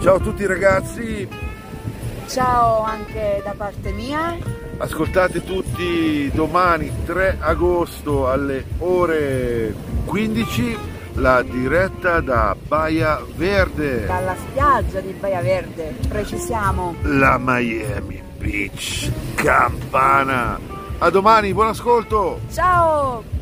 Ciao a tutti ragazzi. Ciao anche da parte mia. Ascoltate tutti domani 3 agosto alle ore 15 la diretta da Baia Verde. Dalla spiaggia di Baia Verde, precisiamo. La Miami Beach Campana. A domani, buon ascolto. Ciao.